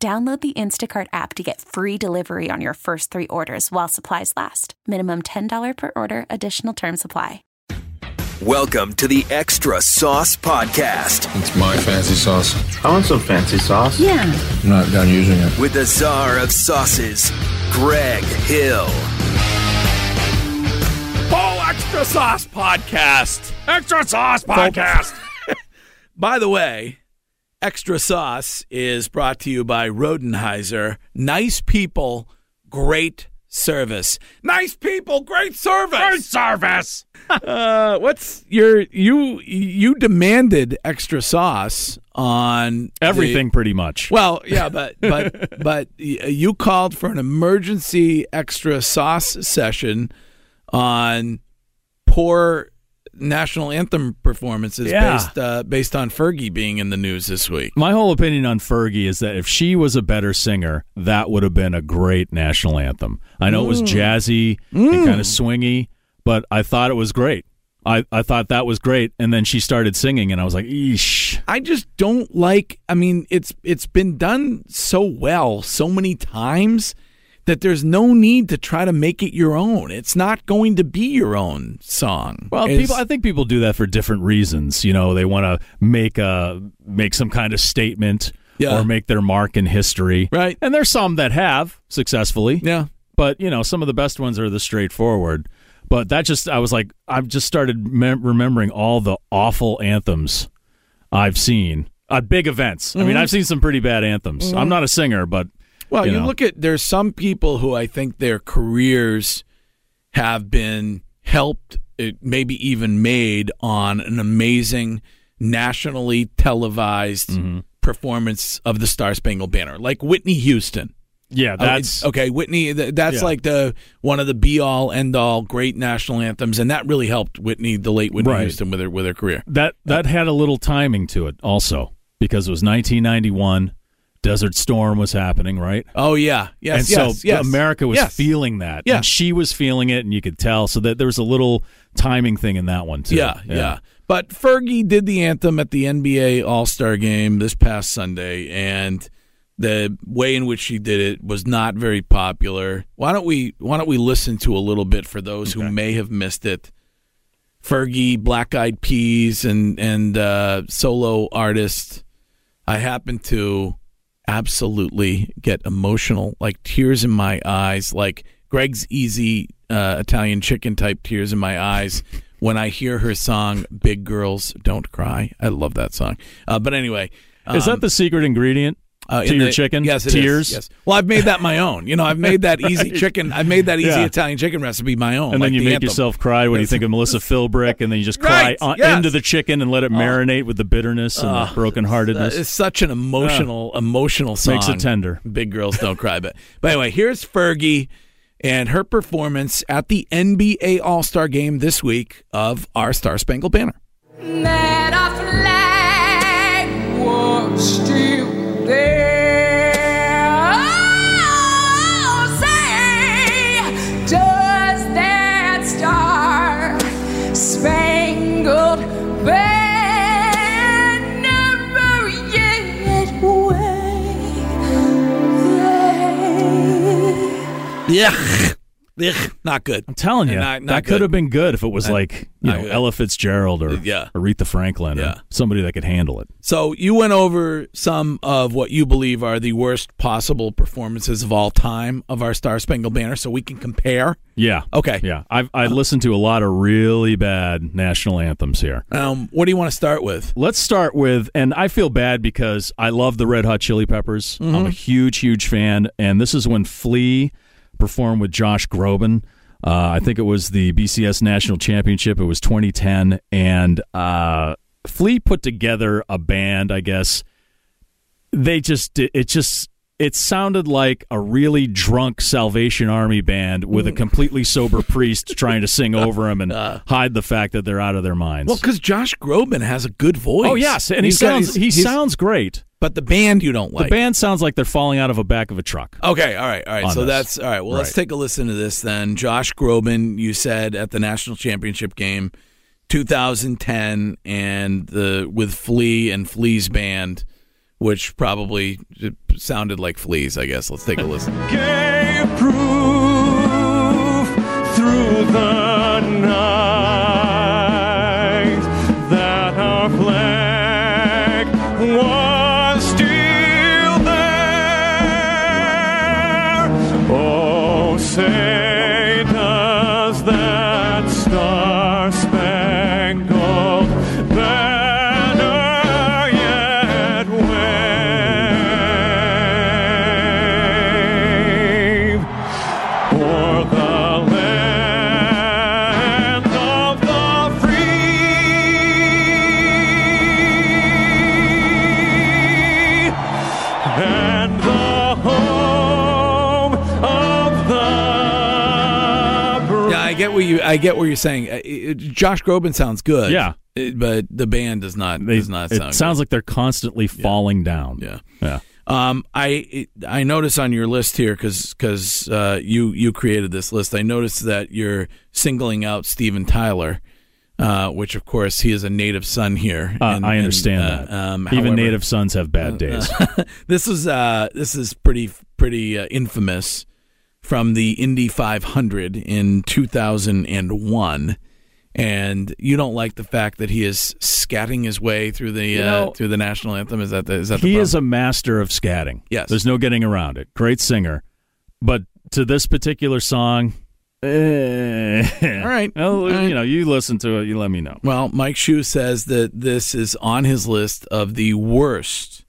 Download the Instacart app to get free delivery on your first three orders while supplies last. Minimum $10 per order, additional term supply. Welcome to the Extra Sauce Podcast It's my fancy sauce. I want some fancy sauce. Yeah. I'm not done using it. with the czar of sauces, Greg Hill. Oh, Extra Sauce Podcast. Extra Sauce Podcast. by the way, Extra Sauce is brought to you by Rodenhiser. Nice people, great service. Nice people, great service. Great service. uh, what's your you you demanded extra sauce on the- Everything, pretty much. well, yeah, but but but you called for an emergency extra sauce session on poor national anthem performances Yeah. based uh, based on Fergie being in the news this week. My whole opinion on Fergie is that if she was a better singer, that would have been a great national anthem. I know it was jazzy and kind of swingy, but I thought it was great. I, I thought that was great, and then she started singing, and I was like, "Eesh." I just don't like. I mean, it's it's been done so well so many times that there's no need to try to make it your own. It's not going to be your own song. Well, people, I think people do that for different reasons. You know, they want to make a make some kind of statement Yeah. or make their mark in history, Right. And there's some that have successfully, yeah. but you know some of the best ones are the straightforward but that just i was like i've just started mem- remembering all the awful anthems i've seen at big events i mean mm-hmm. i've seen some pretty bad anthems i'm mm-hmm. not a singer but Well, you, know. look at there's some people who I think their careers have been helped, uh, maybe even made on an amazing nationally televised Mm-hmm. performance of the Star Spangled Banner, like Whitney Houston. yeah Uh, that's okay. Whitney, th- that's Yeah. like the one of the be all end all great national anthems, and that really helped Whitney, the late Whitney Right. Houston, with her with her career. that that had a little timing to it also because it was 1991 desert storm was happening right Oh yeah, yes, and yes, so yes. America was Yes. feeling that. Yeah. And she was feeling it, and you could tell. So that there was a little timing thing in that one, too. Yeah, yeah, But Fergie did the anthem at the NBA All Star game this past Sunday, and the way in which she did it was not very popular. Why don't we Why don't we listen to a little bit for those who may have missed it? Fergie, Black Eyed Peas, and and uh, solo artist. I happen to absolutely get emotional, like tears in my eyes, like Greg's easy uh, Italian chicken type tears in my eyes when I hear her song "Big Girls Don't Cry." I love that song. Uh, but anyway, Is that the secret ingredient uh, to in your the- chicken? Yes, it is. Tears? Yes. Well, I've made that my own. You know, I've made that easy chicken. I've made that easy Yeah. Italian chicken recipe my own. And like then you the make anthem. yourself cry when you think of Melissa Philbrick, and then you just cry Right, on, yes. Into the chicken and let it marinate with the bitterness and the Uh, brokenheartedness. it's such an emotional, emotional song. Makes it tender. Big girls don't cry. But but anyway, here's Fergie and her performance at the NBA All Star Game this week of our Star Spangled Banner. Yeah, not good. I'm telling you, not- not that good. could have been good if it was like you know good. Ella Fitzgerald or Yeah. Aretha Franklin Yeah. or somebody that could handle it. So you went over some of what you believe are the worst possible performances of all time of our Star Spangled Banner, so we can compare. Yeah. Okay. Yeah. I've I listened to a lot of really bad national anthems here. Um, what do you want to start with? Let's start with, and I feel bad because I love the Red Hot Chili Peppers. I'm a huge, huge fan, and this is when Flea performed with Josh Groban. Uh, I think it was the BCS National Championship. It was 2010, and uh, Flea put together a band. I guess they just it just it sounded like a really drunk Salvation Army band with Mm. a completely sober priest trying to sing over him and hide the fact that they're out of their minds. Uh. Well, because Josh Groban has a good voice. oh yes, and he He's got- sounds he's- he sounds great. But the band you don't like. the band sounds like they're falling out of a back of a truck. Okay, all right, all right. So this. that's all right. Well, let's take a listen to this then. Josh Groban, you said at the national championship game, 2010, and the with Flea and Flea's band, which probably sounded like Fleas. I guess. Let's take a listen. gave proof through the night what you. I get what you're saying. Uh, it- Josh Groban sounds good. Yeah. but the band does not. They- does not it sound. sounds like they're constantly falling down. Yeah. yeah. Um, I I notice on your list here because uh, you you created this list. I noticed that you're singling out Steven Tyler, uh, which of course he is a native son here. Uh, And- I and, understand uh, that. Um, Even however, native sons have bad days. this is uh, this is pretty pretty uh, infamous from the Indy 500 in 2001. And you don't like the fact that he is scatting his way through the You uh, through the national anthem. Is that the, is that the he problem? is a master of scatting. Yes. There's no getting around it. Great singer. But to this particular song, eh, All right. Well, All right. you know, you listen to it, you let me know. Well, Mike Shue says that this is on his list of the worst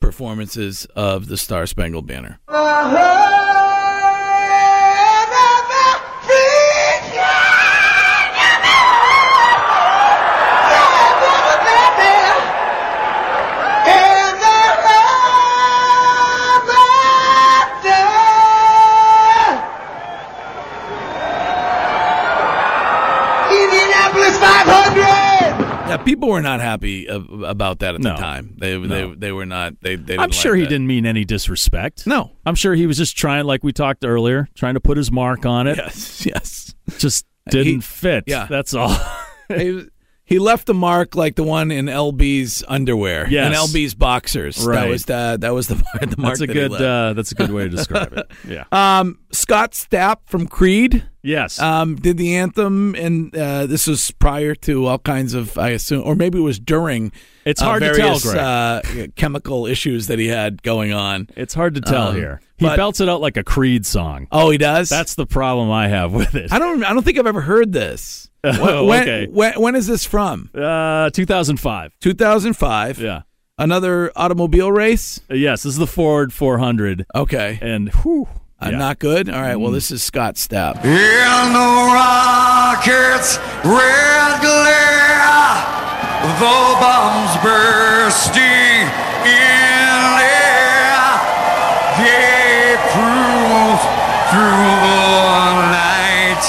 performances of the Star Spangled Banner. Indianapolis were not happy about that at No. the time. They No. they they were not. They, they didn't I'm sure like he that. didn't mean any disrespect. No. I'm sure he was just trying, like we talked earlier, trying to put his mark on it. Yes, yes. Just didn't fit. yeah. That's all. he, he left a mark like the one in LB's underwear. Yes. in LB's boxers. That Right. was the that was the, the mark. that's a that he good. Uh, that's a good way to describe it. Yeah. Um, Scott Stapp from Creed. Yes. um, did the anthem, and uh, this was prior to all kinds of, I assume, or maybe it was during. It's uh, hard to tell, Greg. Uh, chemical issues that he had going on. it's hard to tell um, here. He but- belts it out like a Creed song. Oh, he does. That's the problem I have with it. I don't. I don't think I've ever heard this. Oh, when, okay. when, when is this from? Uh, 2005. 2005. Yeah. Another automobile race. Uh, Yes, this is the Ford 400, Okay. and whew, Uh, yeah. Mm. Not good. All right. Well, this is Scott Stapp. In the rocket's red glare, the bombs bursting in air, they prove through the night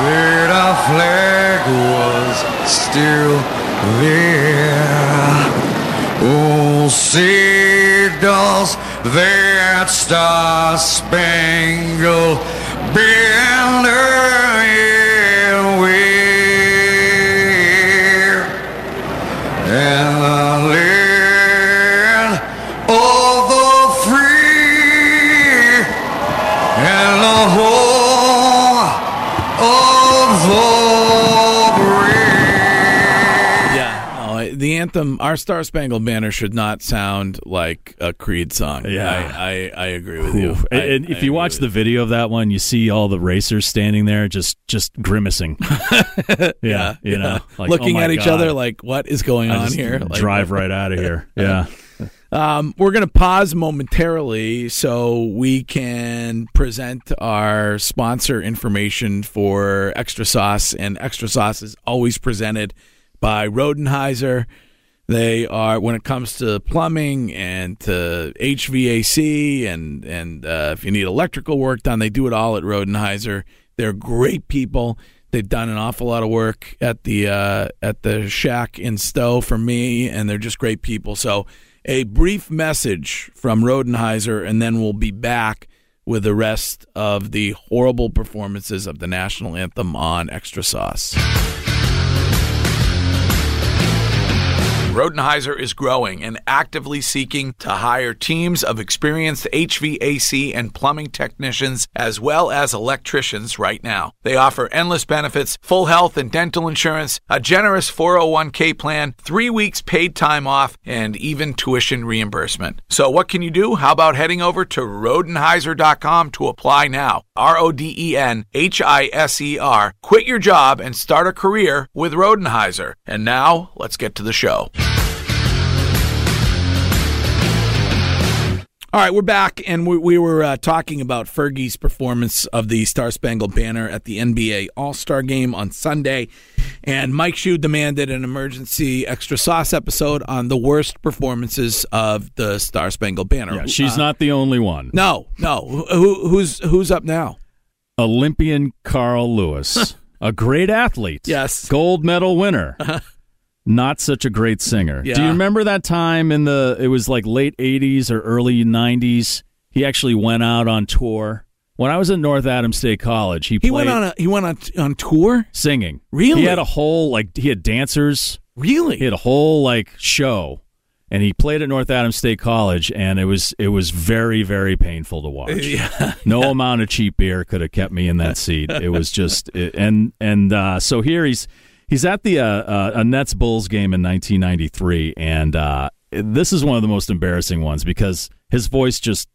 that our flag was still there. Oh, say does that star spangled banner anthem, "Our Star Spangled Banner," should not sound like a Creed song. Yeah. I, I, I agree with you. Oof. I- And, if you watch the video of that one, you see all the racers standing there just just grimacing. yeah, you know, like, looking oh at each God. other like, what is going on here? Like, drive right out of here. Yeah. Um, we're going to pause momentarily so we can present our sponsor information for Extra Sauce. And Extra Sauce is always presented by Rodenhiser. They are when it comes to plumbing and to HVAC and and uh, if you need electrical work done, they do it all at Rodenhiser. They're great people. They've done an awful lot of work at the uh, at the shack in Stowe for me, and they're just great people. So, a brief message from Rodenhiser, and then we'll be back with the rest of the horrible performances of the national anthem on Extra Sauce. Mm. Rodenhiser is growing and actively seeking to hire teams of experienced HVAC and plumbing technicians as well as electricians right now. They offer endless benefits, full health and dental insurance, a generous 401k plan, three weeks paid time off, and even tuition reimbursement. So, what can you do? How about heading over to Rodenhiser.com to apply now? R O D E N H I S E R. Quit your job and start a career with Rodenhiser. And now, let's get to the show. All right, we're back, and we, we were uh, talking about Fergie's performance of the Star Spangled Banner at the NBA All Star Game on Sunday. And Mike Shue demanded an emergency extra sauce episode on the worst performances of the Star Spangled Banner. Yeah, she's Uh, not the only one. No, no. Who, who's who's up now? Olympian Carl Lewis, a great athlete. Yes. Gold medal winner. Not such a great singer. Do you remember that time in the it was like late 80s or early 90s? He actually went out on tour. When I was at North Adams State College, he, He played went on a he went on on tour. singing. Really? He had a whole like he had dancers. Really? He had a whole like show, and he played at North Adams State College, and it was it was very very painful to watch. Yeah. no amount of cheap beer could have kept me in that seat. It was just it, and and uh, so here he's he's at the uh, uh, a Nets Bulls game in 1993, and uh, this is one of the most embarrassing ones because his voice just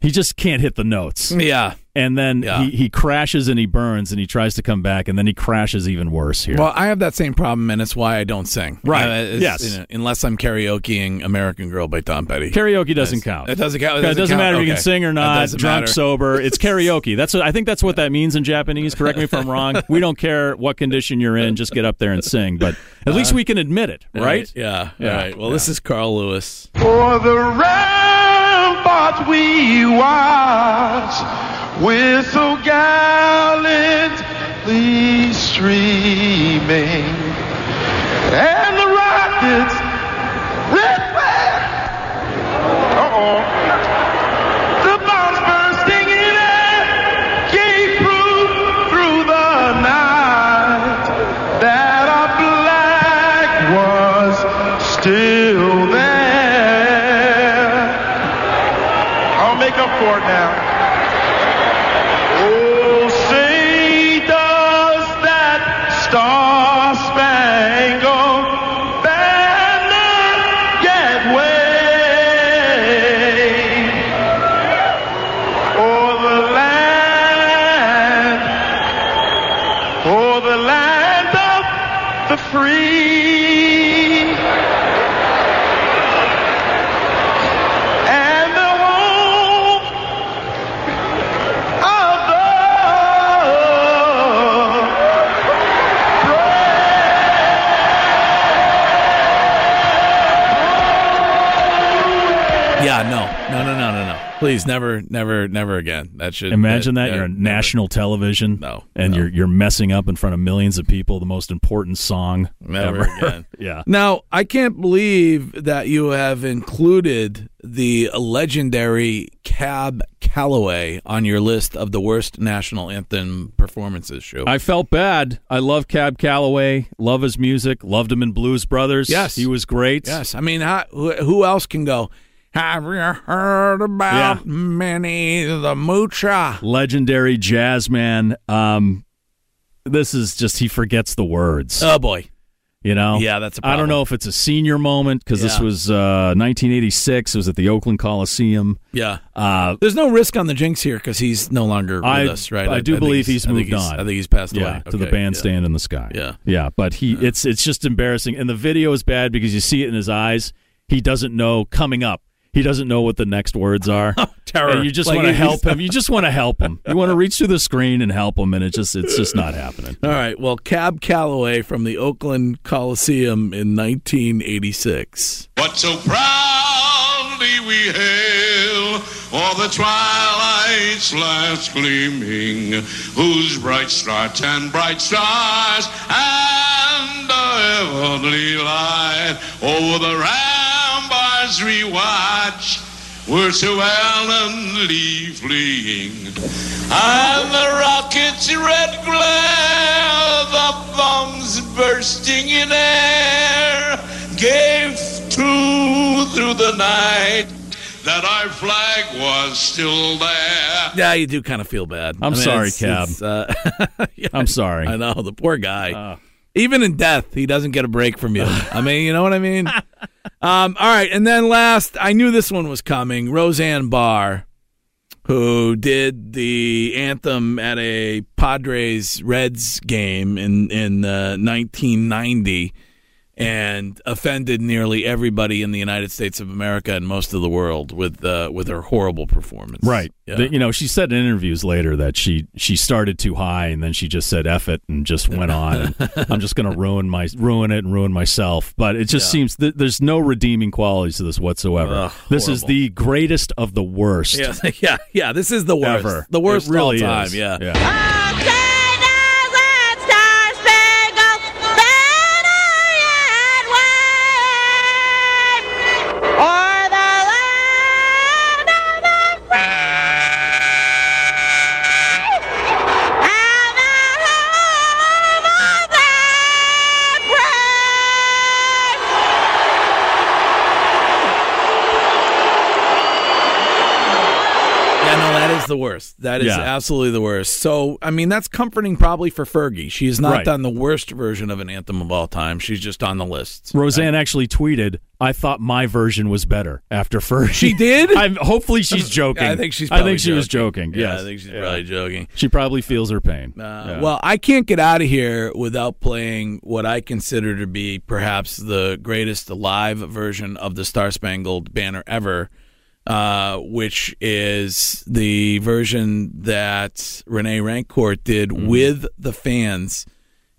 he just can't hit the notes. Yeah. And then Yeah. he, he crashes and he burns and he tries to come back and then he crashes even worse here. Well, I have that same problem, and it's why I don't sing. Right. Uh, it's- Yes. you know, unless I'm karaokeing "American Girl" by Tom Petty. Karaoke doesn't Yes. count. It doesn't count. It doesn't, count? matter if you can sing or not, drunk, matter. sober. It's karaoke. That's what I think. That's what that means in Japanese. Correct me if I'm wrong. We don't care what condition you're in. Just get up there and sing. But at least we can admit it, right? Yeah. Yeah. All right. Well, this is Carl Lewis. For the ramparts we watch with so gallantly streaming, and the rockets red flag. Uh-oh. The bombs bursting in air gave proof through the night that our flag was still there. I'll make up for it now. Yeah. No. No. No. No. No. No. Please, never, never, never again. That should Imagine that, yeah, you're on never. national television, No, and no. you're you're messing up in front of millions of people the most important song Never ever. again. yeah, Now, I can't believe that you have included the legendary Cab Calloway on your list of the worst national anthem performances. Show. I felt bad. I love Cab Calloway. Love his music. Loved him in Blues Brothers. Yes. he was great. Yes, I mean, how, who, who else can go? Have you heard about Yeah. Minnie the Moocher? legendary jazz man. Um, this is just he forgets the words. Oh boy, you know. yeah, that's a I don't know if it's a senior moment because this was uh, 1986. It was at the Oakland Coliseum. yeah. Uh, There's no risk on the jinx here because he's no longer with I- us, right? I do think believe he's I think moved he's- on. I think he's passed yeah, away to the Okay, bandstand in the sky. Yeah. yeah. But he, it's it's just embarrassing, and the video is bad because you see it in his eyes. He doesn't know coming up. He doesn't know what the next words are. terror. And you just Like want to help him. You just want to help him. You want to reach through the screen and help him, and it just it's just not happening. All right. Well, Cab Calloway from the Oakland Coliseum in 1986. What so proudly we hail all the twilight's last gleaming, whose bright stars and bright stars and the heavenly light over the ramparts we watch were so gallantly fleeing. And the rocket's red glare, the bombs bursting in air, gave to through the night that our flag was still there. Yeah, you do kind of feel bad. I'm sorry, it's- Cab. it's, uh, yeah, I'm sorry. I know the poor guy. Even in death, he doesn't get a break from you. I mean, you know what I mean. Um, all right, and then last, I knew this one was coming. Roseanne Barr, who did the anthem at a Padres Reds game in in uh, 1990, and offended nearly everybody in the United States of America and most of the world with uh, with her horrible performance. Right. Yeah. The- you know, she said in interviews later that she she started too high and then she just said "eff it" and just went on. And I'm just going to ruin my ruin it and ruin myself. But it just Yeah. seems that there's no redeeming qualities to this whatsoever. Ugh, this is the greatest of the worst Yeah, yeah, yeah. This is the worst. ever. The worst It really all time. is. Yeah. yeah. Yeah, That is Yeah. absolutely the worst. So, I mean, that's comforting probably for Fergie. She has not Right. done the worst version of an anthem of all time. She's just on the list. Roseanne actually tweeted, "I thought my version was better." After Fergie, She did? I'm, hopefully, she's joking. I think she's. I think she was joking. Yeah, yes. I think she's Yeah. probably joking. She probably feels her pain. Uh. Well, I can't get out of here without playing what I consider to be perhaps the greatest live version of the Star Spangled Banner ever, uh, which is the version that Rene Rancourt did Mm. with the fans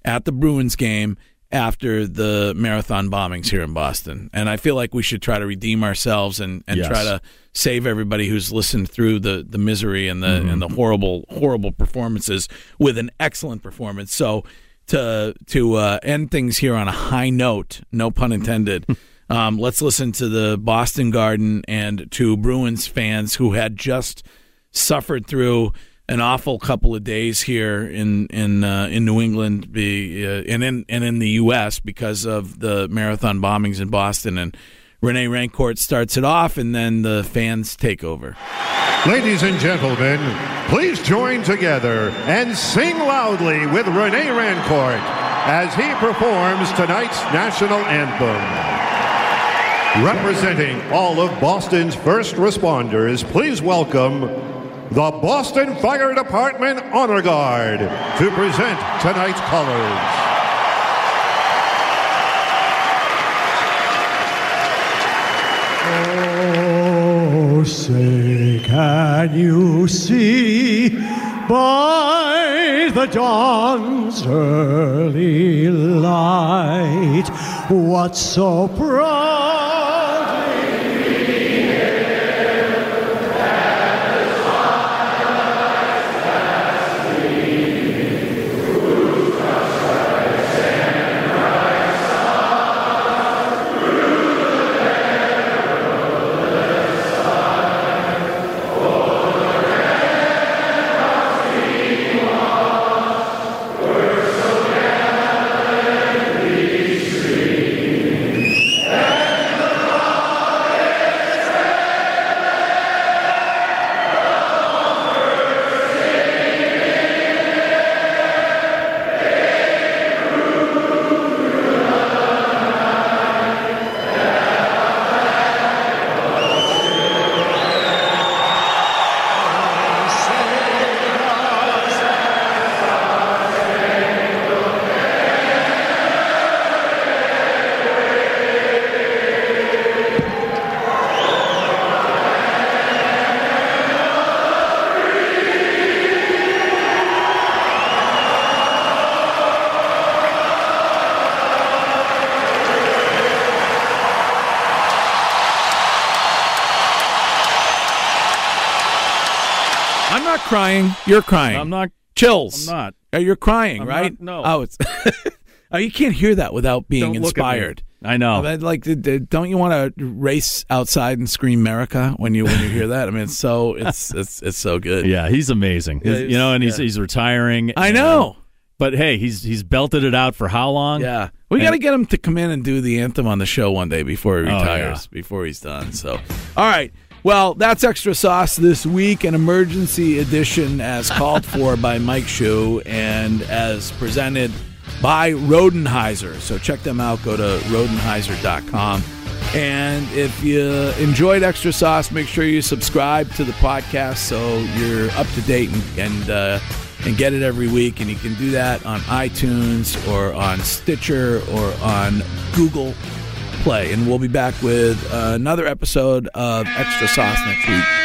at the Bruins game after the marathon bombings here in Boston. And I feel like we should try to redeem ourselves and, and Yes. try to save everybody who's listened through the, the misery and the Mm-hmm. and the horrible horrible performances with an excellent performance. So to to uh, end things here on a high note, no pun intended. um, let's listen to the Boston Garden and to Bruins fans who had just suffered through an awful couple of days here in in uh, in New England, be, uh, and in and in the U.S. because of the marathon bombings in Boston. And Rene Rancourt starts it off, and then the fans take over. Ladies and gentlemen, please join together and sing loudly with Rene Rancourt as he performs tonight's national anthem. Representing all of Boston's first responders, please welcome the Boston Fire Department Honor Guard to present tonight's colors. Oh, say, can you see by the dawn's early light what so proudly crying. You're crying. I'm not. Chills. I'm not. Oh, you're crying, I'm right? not- no. Oh, it's. oh, you can't hear that without being Don't look at me. inspired. I know. Mean, like, don't you want to race outside and scream "America" when you when you hear that? I mean, it's so it's it's it's so good. Yeah, he's amazing. Yeah, He's- you know, and he's yeah. he's retiring. I and- know. But hey, he's he's belted it out for how long? Yeah, we got to get him to come in and do the anthem on the show one day before he Oh, retires, before he's done. So, all right. Well, that's extra sauce this week, an emergency edition as called for by Mike Shue and as presented by Rodenhiser. So check them out. Go to rodenhiser.com. And if you enjoyed Extra Sauce, make sure you subscribe to the podcast so you're up to date and and, uh, and get it every week. And you can do that on iTunes or on Stitcher or on Google Play. And we'll be back with another episode of Extra Sauce next week.